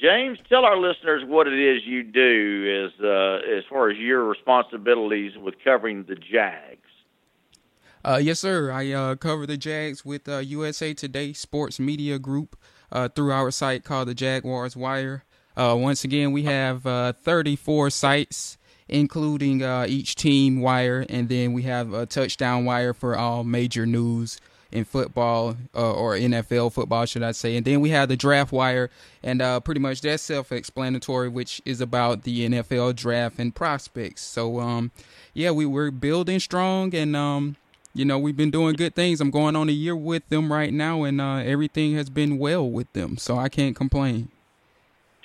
James, tell our listeners what it is you do as uh, as far as your responsibilities with covering the Jags. Uh, yes, sir. I uh, cover the Jags with uh, USA Today Sports Media Group uh, through our site called the Jaguars Wire. Uh, once again, we have 34 sites, including each team wire, and then we have a touchdown wire for all major news in football uh, or NFL football, should I say. And then we have the draft wire, and uh, pretty much that's self-explanatory, which is about the NFL draft and prospects. So, um, yeah, we were building strong, and um, you know we've been doing good things. I'm going on a year with them right now, and uh, everything has been well with them, so I can't complain.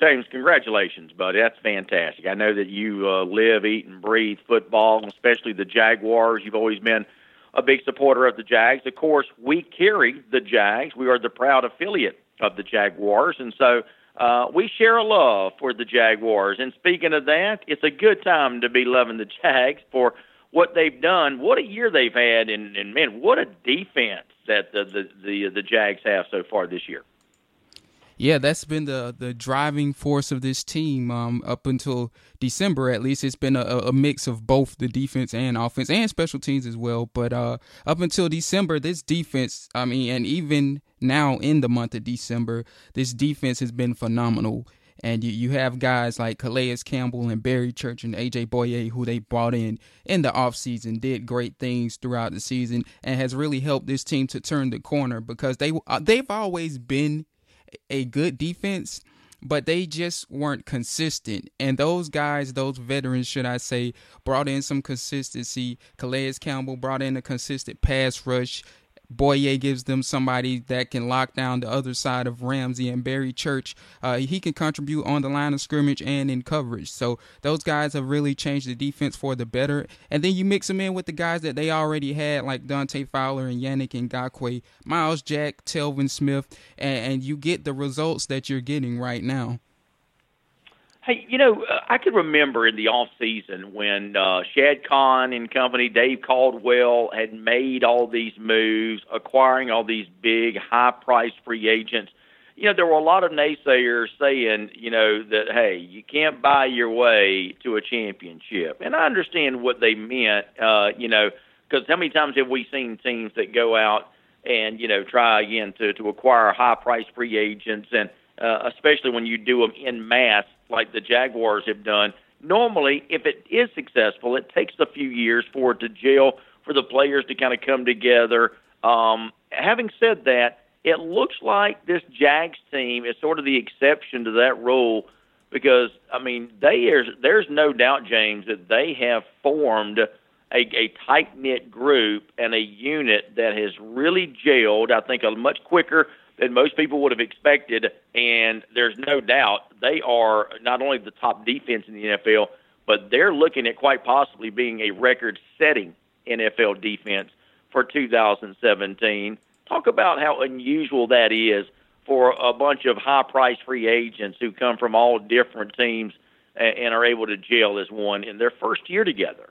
James, congratulations, buddy. That's fantastic. I know that you uh, live, eat, and breathe football, especially the Jaguars. You've always been a big supporter of the Jags. Of course, we carry the Jags. We are the proud affiliate of the Jaguars, and so uh, we share a love for the Jaguars. And speaking of that, it's a good time to be loving the Jags for what they've done. What a year they've had, and, and man, what a defense that the the the, the Jags have so far this year yeah, that's been the the driving force of this team um, up until December. At least it's been a, a, mix of both the defense and offense and special teams as well. But uh, up until December, this defense, I mean, and even now in the month of December, this defense has been phenomenal. And you, you have guys like Calais Campbell and Barry Church and AJ Bouye who they brought in in the offseason, did great things throughout the season, and has really helped this team to turn the corner because they uh, they've always been a good defense, but they just weren't consistent. And those guys, those veterans, should I say, brought in some consistency. Calais Campbell brought in a consistent pass rush. Bouye gives them somebody that can lock down the other side of Ramsey and Barry Church. Uh, he can contribute on the line of scrimmage and in coverage. So those guys have really changed the defense for the better. And then you mix them in with the guys that they already had, like Dante Fowler and Yannick Ngakoue, Myles Jack, Telvin Smith, and, and you get the results that you're getting right now. Hey, you know, uh, I could remember in the off season when uh, Shad Khan and company, Dave Caldwell, had made all these moves, acquiring all these big, high-priced free agents. You know, there were a lot of naysayers saying, you know, that hey, you can't buy your way to a championship, and I understand what they meant. Uh, you know, because how many times have we seen teams that go out and you know try again to to acquire high-priced free agents and uh, especially when you do them in mass like the Jaguars have done. Normally, if it is successful, it takes a few years for it to gel, for the players to kind of come together. Um, having said that, it looks like this Jags team is sort of the exception to that rule because I mean they are, there's no doubt, James, that they have formed a, a tight knit group and a unit that has really gelled. I think a much quicker than most people would have expected. And there's no doubt they are not only the top defense in the NFL, but they're looking at quite possibly being a record setting NFL defense for 2017. Talk about how unusual that is for a bunch of high price free agents who come from all different teams and are able to gel as one in their first year together.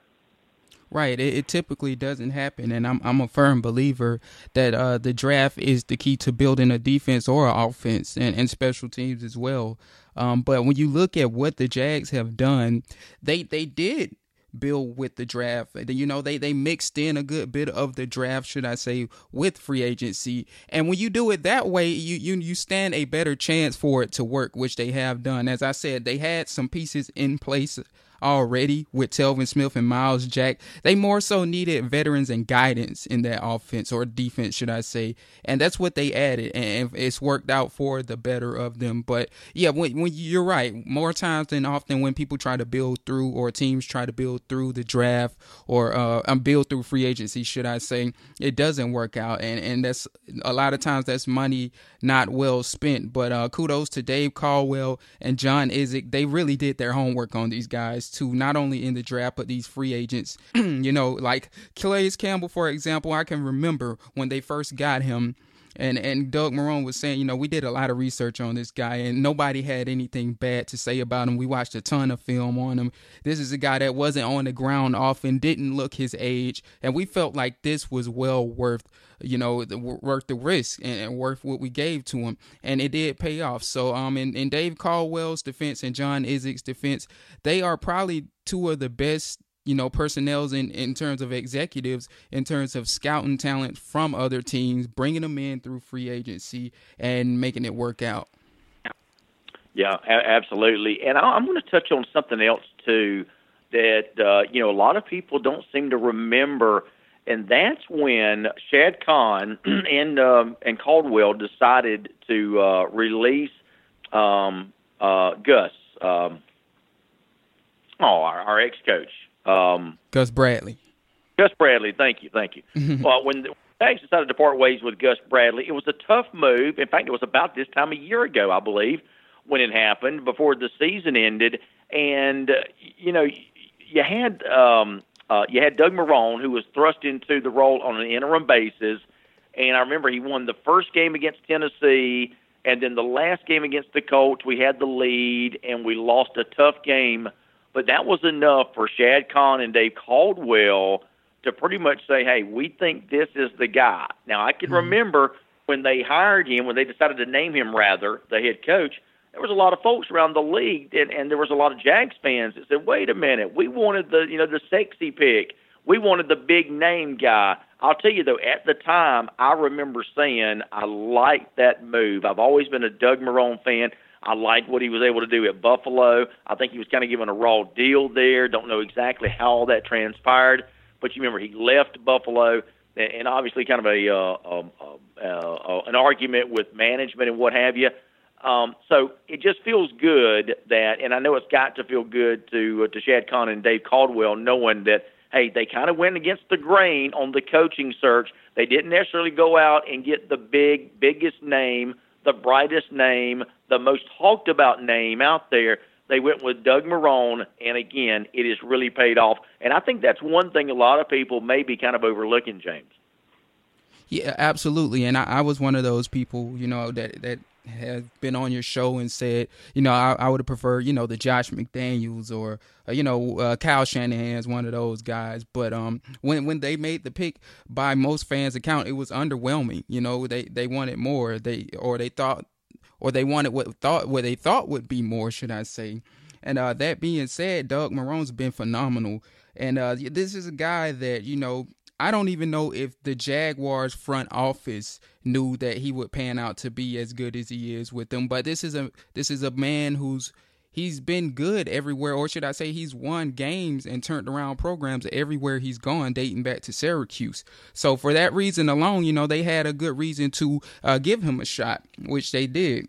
Right. It, it, typically doesn't happen, and I'm I'm a firm believer that uh, the draft is the key to building a defense or an offense and, and special teams as well. Um, but when you look at what the Jags have done, they they did build with the draft. You know, they they mixed in a good bit of the draft, should I say, with free agency. And when you do it that way, you you you stand a better chance for it to work, which they have done. As I said, they had some pieces in place already with Telvin Smith and Myles Jack. They more so needed veterans and guidance in that offense or defense, should I say. And that's what they added. And it's worked out for the better of them. But yeah, when, when you're right, more times than often when people try to build through or teams try to build through the draft or uh, um, build through free agency, should I say, it doesn't work out. And, and that's a lot of times that's money not well spent. But uh, kudos to Dave Caldwell and John Idzik. They really did their homework on these guys to not only in the draft but these free agents. you know, like Calais Campbell, for example, I can remember when they first got him and and Doug Marrone was saying, you know, we did a lot of research on this guy, and nobody had anything bad to say about him. We watched a ton of film on him. This is a guy that wasn't on the ground often, didn't look his age, and we felt like this was well worth, you know, the, worth the risk and, worth what we gave to him, and it did pay off. So, um, in, in Dave Caldwell's defense and John Idzik's defense, they are probably two of the best you know, personnels in, in terms of executives, in terms of scouting talent from other teams, bringing them in through free agency and making it work out. Yeah, a- absolutely. And I- I'm going to touch on something else too that uh, you know a lot of people don't seem to remember, and that's when Shad Khan and um, and Caldwell decided to uh, release um, uh, Gus. Um, oh, our, our ex coach, um, Gus Bradley. Gus Bradley, thank you, thank you. Mm-hmm. well, when the Jags decided to part ways with Gus Bradley, it was a tough move. In fact, it was about this time a year ago, I believe, when it happened before the season ended. And uh, you know, you had um, uh, you had Doug Marrone, who was thrust into the role on an interim basis. And I remember he won the first game against Tennessee, and then the last game against the Colts, we had the lead, and we lost a tough game but that was enough for Shad Khan and Dave Caldwell to pretty much say, hey, we think this is the guy. Now, I can mm-hmm. remember when they hired him, when they decided to name him, rather, the head coach, there was a lot of folks around the league, and, and there was a lot of Jags fans that said, wait a minute, we wanted the, you know, the sexy pick. We wanted the big name guy. I'll tell you, though, at the time, I remember saying I liked that move. I've always been a Doug Marrone fan. I like what he was able to do at Buffalo. I think he was kind of given a raw deal there. Don't know exactly how all that transpired, but you remember he left Buffalo, and obviously kind of a uh, um, uh, uh, an argument with management and what have you. Um, so it just feels good that, and I know it's got to feel good to uh, to Shad Khan and Dave Caldwell, knowing that hey, they kind of went against the grain on the coaching search. They didn't necessarily go out and get the big biggest name the brightest name, the most talked about name out there. They went with Doug Marrone, and again, it has really paid off. And I think that's one thing a lot of people may be kind of overlooking, James. Yeah, absolutely. And I, I was one of those people, you know, that that have been on your show and said, you know, I, I would have preferred, you know, the Josh McDaniels or, uh, you know, uh, Kyle Shanahan's one of those guys. But um, when when they made the pick, by most fans' account, it was underwhelming. You know, they they wanted more. They or they thought, or they wanted what thought what they thought would be more, should I say? And uh, that being said, Doug Marrone's been phenomenal. And uh, this is a guy that you know I don't even know if the Jaguars front office knew that he would pan out to be as good as he is with them. But this is a this is a man who's he's been good everywhere, or should I say, he's won games and turned around programs everywhere he's gone, dating back to Syracuse. So for that reason alone, you know, they had a good reason to uh, give him a shot, which they did.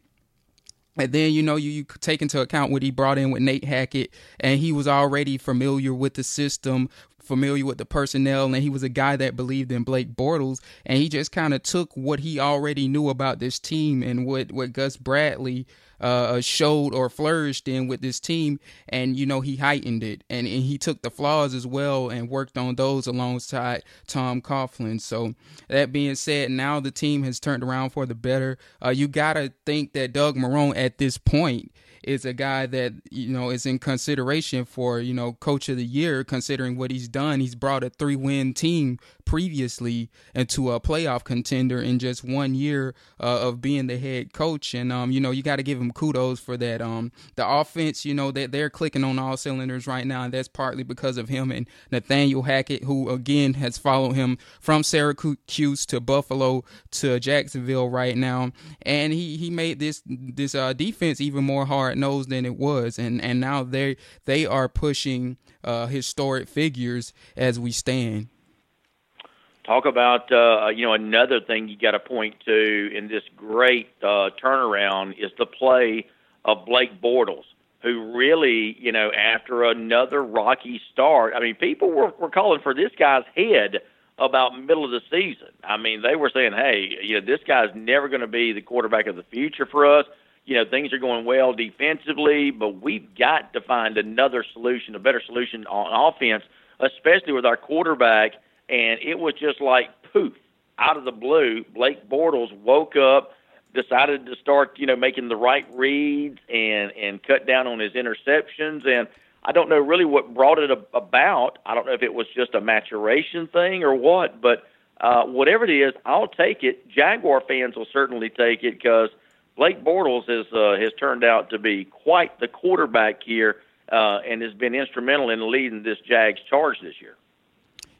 And then you know you, you take into account what he brought in with Nate Hackett, and he was already familiar with the system, familiar with the personnel, and he was a guy that believed in Blake Bortles, and he just kind of took what he already knew about this team and what what Gus Bradley uh, showed or flourished in with this team, and you know he heightened it, and, and he took the flaws as well and worked on those alongside Tom Coughlin. So that being said, now the team has turned around for the better. Uh, you gotta think that Doug Marrone at this point is a guy that you know is in consideration for you know coach of the year considering what he's done. He's brought a three win team previously into a playoff contender in just one year uh, of being the head coach. And um you know you got to give him kudos for that. Um the offense you know that they're clicking on all cylinders right now and that's partly because of him and Nathaniel Hackett who again has followed him from Syracuse to Buffalo to Jacksonville right now. And he he made this this uh defense even more hard hard nosed than it was, and and now they they are pushing uh, historic figures as we stand. Talk about uh, you know another thing you got to point to in this great uh, turnaround is the play of Blake Bortles, who really you know after another rocky start. I mean, people were were calling for this guy's head about middle of the season. I mean, they were saying, "Hey, you know, this guy's never going to be the quarterback of the future for us." You know things are going well defensively, but we've got to find another solution, a better solution on offense, especially with our quarterback. And it was just like poof. out of the blue, Blake Bortles woke up, decided to start, you know, making the right reads and and cut down on his interceptions. And I don't know really what brought it about. I don't know if it was just a maturation thing or what, but uh, whatever it is, I'll take it. Jaguar fans will certainly take it because Blake Bortles has uh, has turned out to be quite the quarterback here uh, and has been instrumental in leading this Jags charge this year.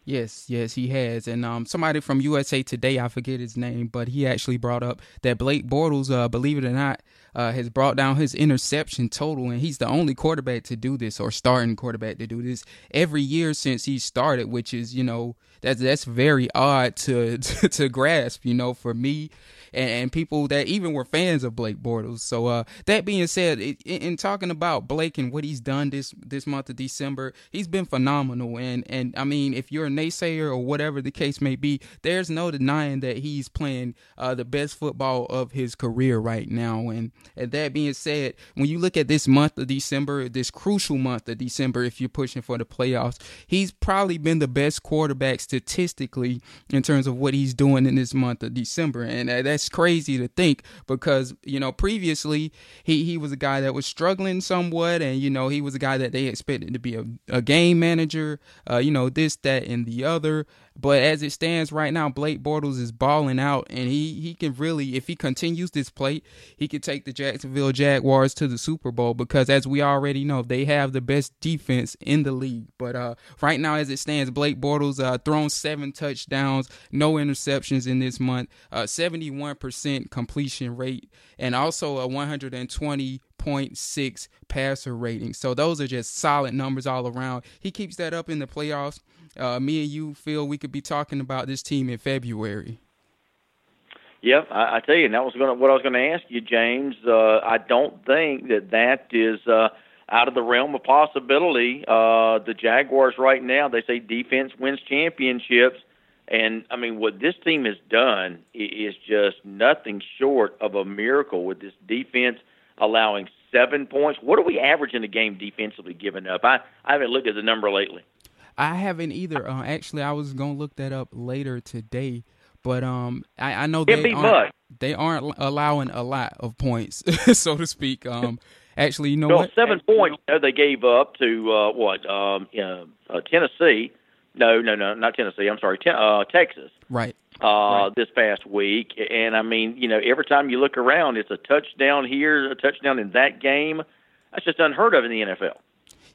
Yes, yes, he has. And um, somebody from USA Today, I forget his name, but he actually brought up that Blake Bortles, uh, believe it or not, uh, has brought down his interception total, and he's the only quarterback to do this or starting quarterback to do this every year since he started, which is, you know, that's that's very odd to to, to grasp, you know, for me and, and, people that even were fans of Blake Bortles. So uh, that being said, in, in, talking about Blake and what he's done this this month of December, he's been phenomenal. And and I mean, if you're a naysayer or whatever the case may be, there's no denying that he's playing uh, the best football of his career right now. And, and that being said, when you look at this month of December, this crucial month of December, if you're pushing for the playoffs, he's probably been the best quarterback statistically in terms of what he's doing in this month of December. And uh, that's crazy to think because, you know, previously he, he was a guy that was struggling somewhat and, you know, he was a guy that they expected to be a, a game manager, uh, you know, this, that, and the other. But as it stands right now, Blake Bortles is balling out, and he he can really, if he continues this play, he could take the Jacksonville Jaguars to the Super Bowl because, as we already know, they have the best defense in the league. But uh, right now, as it stands, Blake Bortles uh, thrown seven touchdowns, no interceptions in this month, uh, 71% completion rate, and also a 120 0.6 passer rating. So those are just solid numbers all around. He keeps that up in the playoffs. Uh, me and you feel we could be talking about this team in February. Yep, I, I tell you, and that was gonna, what I was going to ask you, James. Uh, I don't think that that is uh, out of the realm of possibility. Uh, the Jaguars right now, they say defense wins championships. And I mean, what this team has done is just nothing short of a miracle with this defense allowing seven points. What are we averaging a game defensively giving up? I, I haven't looked at the number lately. I haven't either. Uh, actually, I was gonna look that up later today, but um, I, I know they aren't, they aren't allowing a lot of points, so to speak. Um, actually, you know no, what? Seven points they gave up to uh, what? Um, uh, Tennessee. No, no, no, not Tennessee. I'm sorry, ten, uh, Texas. Right uh, right. this past week. And I mean, you know, every time you look around, it's a touchdown here, a touchdown in that game. That's just unheard of in the NFL.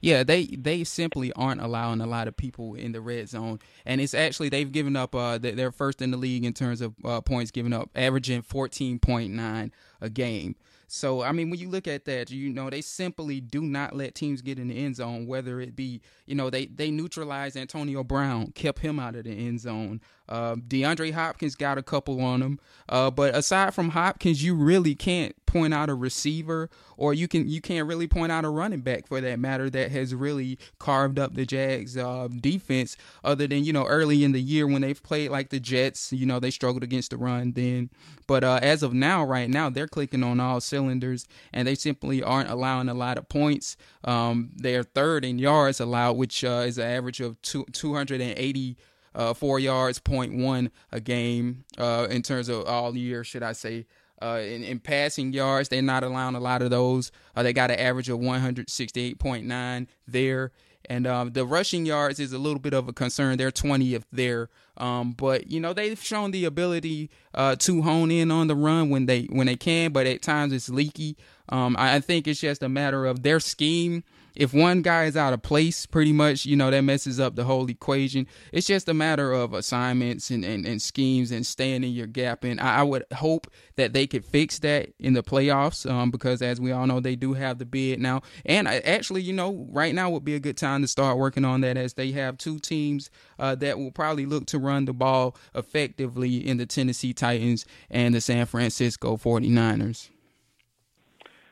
Yeah, they they simply aren't allowing a lot of people in the red zone, and it's actually they've given up. Uh, they're first in the league in terms of uh, points given up, averaging fourteen point nine a game. So I mean, when you look at that, you know they simply do not let teams get in the end zone. Whether it be, you know, they they neutralized Antonio Brown, kept him out of the end zone. Uh, DeAndre Hopkins got a couple on him, uh, but aside from Hopkins, you really can't point out a receiver, or you can you can't really point out a running back for that matter that has really carved up the Jags uh, defense. Other than you know early in the year when they've played like the Jets, you know they struggled against the run then. But uh, as of now, right now they're clicking on all cylinders, and they simply aren't allowing a lot of points. Um, they're third in yards allowed, which uh, is an average of two, 280 uh, four yards, point one a game uh, in terms of all year, should I say. Uh, in, in, passing yards, they're not allowing a lot of those. Uh, they got an average of 168.9 there. And um, the rushing yards is a little bit of a concern. They're 20th there. Um, but you know they've shown the ability uh, to hone in on the run when they when they can, but at times it's leaky. Um, I think it's just a matter of their scheme if one guy is out of place, pretty much, you know, that messes up the whole equation. It's just a matter of assignments and, and, and schemes and staying in your gap. And I, I would hope that they could fix that in the playoffs um, because, as we all know, they do have the bid now. And I, actually, you know, right now would be a good time to start working on that as they have two teams uh, that will probably look to run the ball effectively in the Tennessee Titans and the San Francisco 49ers.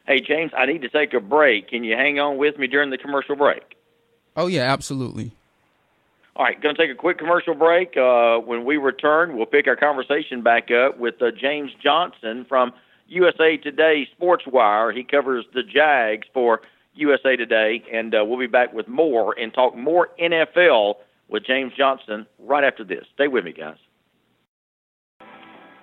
Hey, James, I need to take a break. Can you hang on with me during the commercial break? Oh, yeah, absolutely. All right, going to take a quick commercial break. Uh, when we return, we'll pick our conversation back up with uh, James Johnson from USA Today Sports Wire. He covers the Jags for USA Today, and uh, we'll be back with more and talk more NFL with James Johnson right after this. Stay with me, guys.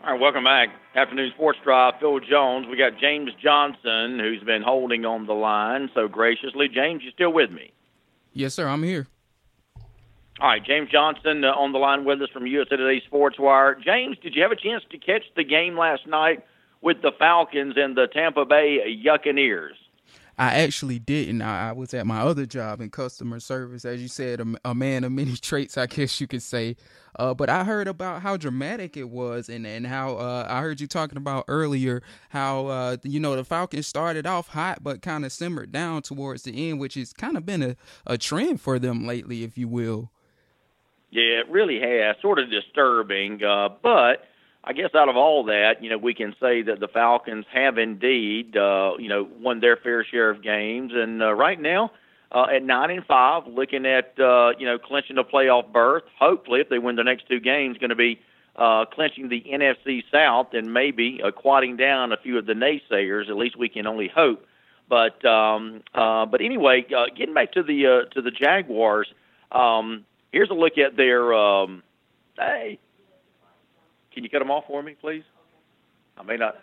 All right, welcome back. Afternoon Sports Drive. Phil Jones. We got James Johnson, who's been holding on the line so graciously. James, you still with me? Yes, sir. I'm here. All right, James Johnson uh, on the line with us from USA Today Sports Wire. James, did you have a chance to catch the game last night with the Falcons and the Tampa Bay Buccaneers? I actually didn't. I, I, was at my other job in customer service, as you said, a, a man of many traits, I guess you could say. Uh, but I heard about how dramatic it was, and and how uh, I heard you talking about earlier how uh, you know the Falcons started off hot, but kind of simmered down towards the end, which has kind of been a, a trend for them lately, if you will. Yeah, it really has. Sort of disturbing, uh, but I guess out of all that, you know, we can say that the Falcons have indeed, uh, you know, won their fair share of games, and uh, right now. Uh, at nine and five, looking at uh, you know clinching a playoff berth. Hopefully, if they win their next two games, going to be uh, clinching the NFC South and maybe uh, quieting down a few of the naysayers. At least we can only hope. But um, uh, but anyway, uh, getting back to the uh, to the Jaguars, um, here's a look at their. Um, hey, can you cut them off for me, please? I may not.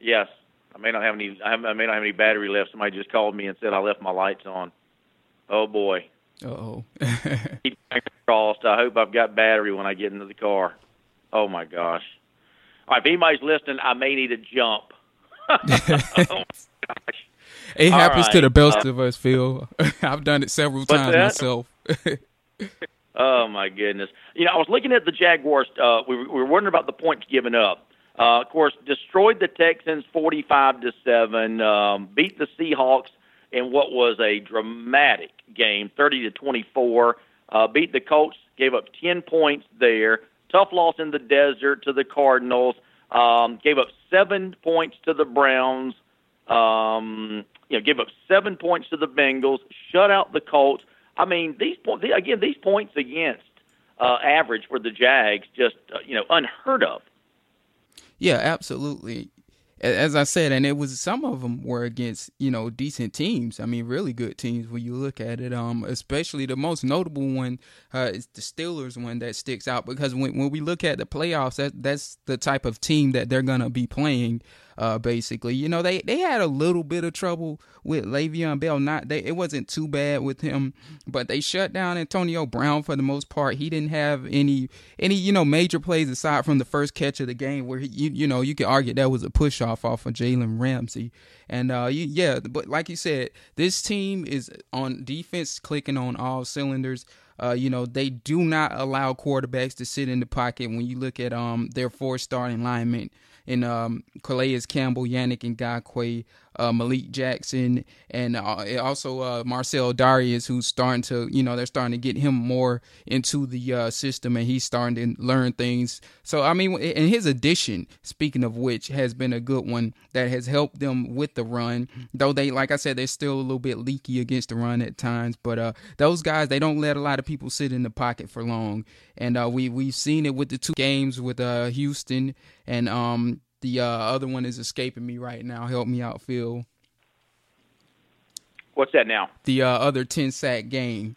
Yes, I may not have any. I, have, I may not have any battery left. Somebody just called me and said I left my lights on. Oh boy. oh. Keep crossed. I hope I've got battery when I get into the car. Oh my gosh. All right, if anybody's listening, I may need a jump. oh my gosh. it happens right. to the best uh, of us, Phil. I've done it several times that? myself. oh my goodness! You know, I was looking at the Jaguars. Uh, we, we were wondering about the points given up. Uh, of course, destroyed the Texans forty-five to seven. Um, beat the Seahawks in what was a dramatic game, thirty to twenty-four. Uh, beat the Colts, gave up ten points there. Tough loss in the desert to the Cardinals. Um, gave up seven points to the Browns. Um, you know, gave up seven points to the Bengals. Shut out the Colts. I mean, these points again. These points against uh, average for the Jags just uh, you know unheard of. Yeah, absolutely. As I said, and it was some of them were against you know decent teams. I mean, really good teams when you look at it. Um, especially the most notable one uh, is the Steelers one that sticks out because when when we look at the playoffs, that that's the type of team that they're gonna be playing uh, basically. You know, they, they had a little bit of trouble with Le'Veon Bell. Not they, it wasn't too bad with him, but they shut down Antonio Brown for the most part. He didn't have any any you know major plays aside from the first catch of the game where he, you you know you could argue that was a push off off of Jalen Ramsey. And uh, you, yeah, but like you said, this team is on defense clicking on all cylinders. Uh, you know, they do not allow quarterbacks to sit in the pocket when you look at um their four starting alignment and um, Calais Campbell, Yannick Ngakoue, uh, Malik Jackson, and uh, also uh, Marcell Dareus, who's starting to, you know, they're starting to get him more into the uh, system, and he's starting to learn things. So, I mean, and his addition, speaking of which, has been a good one that has helped them with the run. Though they, like I said, they're still a little bit leaky against the run at times, but uh, those guys, they don't let a lot of people sit in the pocket for long, and uh, we we've seen it with the two games with Houston and um the uh, other one is escaping me right now. Help me out, Phil. What's that now? The uh, other ten sack game.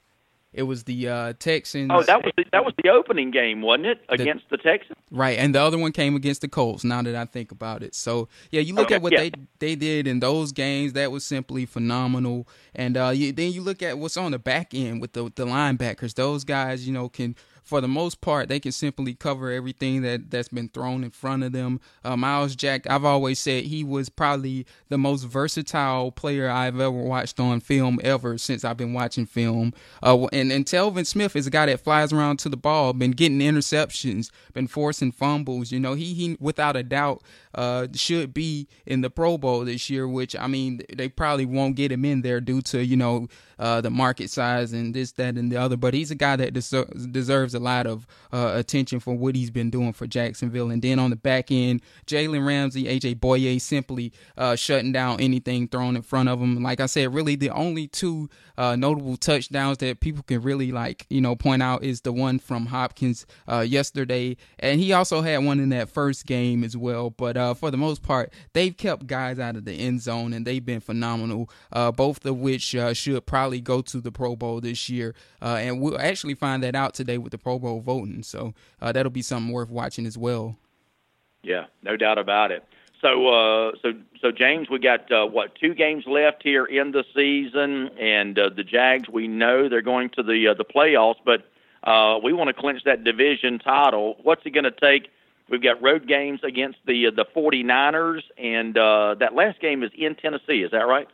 It was the uh, Texans. Oh, that was the, that was the opening game, wasn't it, against the, the, Texans? Right, and the other one came against the Colts. Now that I think about it, so yeah, you look okay, at what yeah. they they did in those games. That was simply phenomenal. And uh, you, then you look at what's on the back end with the the linebackers. Those guys, you know, can for the most part, they can simply cover everything that that's been thrown in front of them. Uh, Myles Jack, I've always said he was probably the most versatile player I've ever watched on film ever since I've been watching film. Uh, and and Telvin Smith is a guy that flies around to the ball, been getting interceptions, been forcing fumbles. You know, he he without a doubt uh, should be in the Pro Bowl this year. Which I mean, they probably won't get him in there due to you know uh, the market size and this, that, and the other. But he's a guy that deser- deserves a lot of uh, attention for what he's been doing for Jacksonville. And then on the back end, Jalen Ramsey, AJ Bouye simply uh, shutting down anything thrown in front of him. Like I said, really the only two uh, notable touchdowns that people can really like, you know, point out is the one from Hopkins uh, yesterday, and he also had one in that first game as well. But uh, for the most part, they've kept guys out of the end zone, and they've been phenomenal. both of which should probably go to the Pro Bowl this year, uh, and we'll actually find that out today with the Pro Bowl voting. So uh, that'll be something worth watching as well. Yeah, no doubt about it. So, uh, so, so James, we got uh, what two games left here in the season, and uh, the Jags. We know they're going to the uh, the playoffs, but uh, we want to clinch that division title. What's it going to take? We've got road games against the uh, the 49ers, and uh, that last game is in Tennessee. Is that right?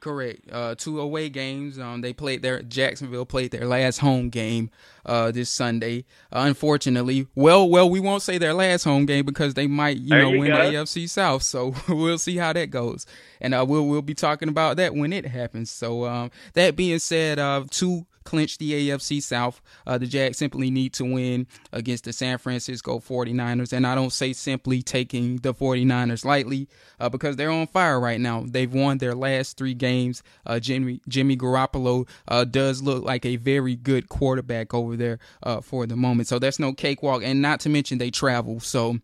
Correct. Uh, two away games. Um, they played their Jacksonville played their last home game uh, this Sunday. Uh, unfortunately, well, well, we won't say their last home game because they might, you there know, you win go. the AFC South. So we'll see how that goes, and uh, we'll we'll be talking about that when it happens. So um, that being said, uh, two clinch the AFC South. Uh, the Jags simply need to win against the San Francisco 49ers. And I don't say simply taking the 49ers lightly uh, because they're on fire right now. They've won their last three games. Uh, Jimmy, Jimmy Garoppolo uh, does look like a very good quarterback over there uh, for the moment. So that's no cakewalk. And not to mention they travel. So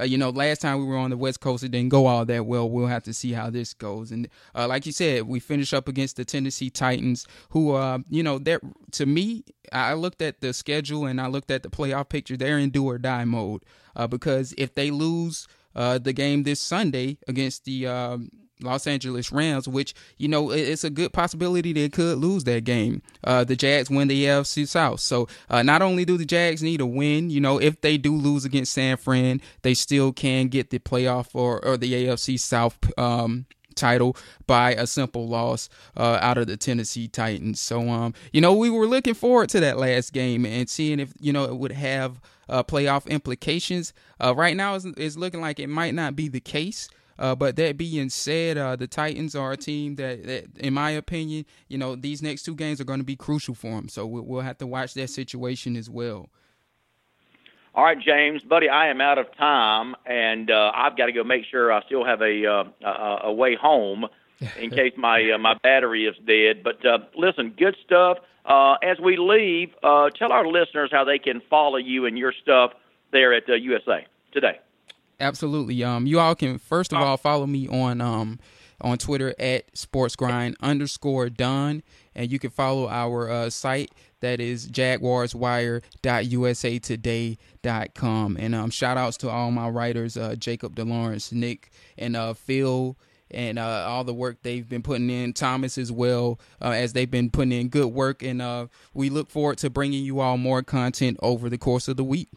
uh, you know, last time we were on the West Coast, it didn't go all that well. We'll have to see how this goes. And uh, like you said, we finish up against the Tennessee Titans, who, uh, you know, that to me, I looked at the schedule and I looked at the playoff picture. They're in do or die mode uh, because if they lose uh, the game this Sunday against the um, Los Angeles Rams, which you know it's a good possibility they could lose that game. Uh, the Jags win the AFC South, so uh, not only do the Jags need a win, you know, if they do lose against San Fran, they still can get the playoff or or the AFC South. Um, title by a simple loss uh, out of the Tennessee Titans. So, um, you know, we were looking forward to that last game and seeing if you know it would have uh, playoff implications. Uh, right now, it's, it's looking like it might not be the case. Uh, but that being said, uh, the Titans are a team that, that, in my opinion, you know, these next two games are going to be crucial for them. So we'll, we'll have to watch that situation as well. All right, James, buddy, I am out of time, and uh, I've got to go make sure I still have a uh, a, a way home in case my uh, my battery is dead. But uh, listen, good stuff. Uh, as we leave, uh, tell our listeners how they can follow you and your stuff there at uh, USA today. Absolutely. Um, you all can first of all follow me on um on Twitter at sportsgrind underscore done, and you can follow our uh, site that is jaguarswire.usatoday.com. And um, shout outs to all my writers, uh, Jacob DeLawrence, Nick, and uh, Phil. And uh, all the work they've been putting in, Thomas as well, uh, as they've been putting in good work. And uh, we look forward to bringing you all more content over the course of the week.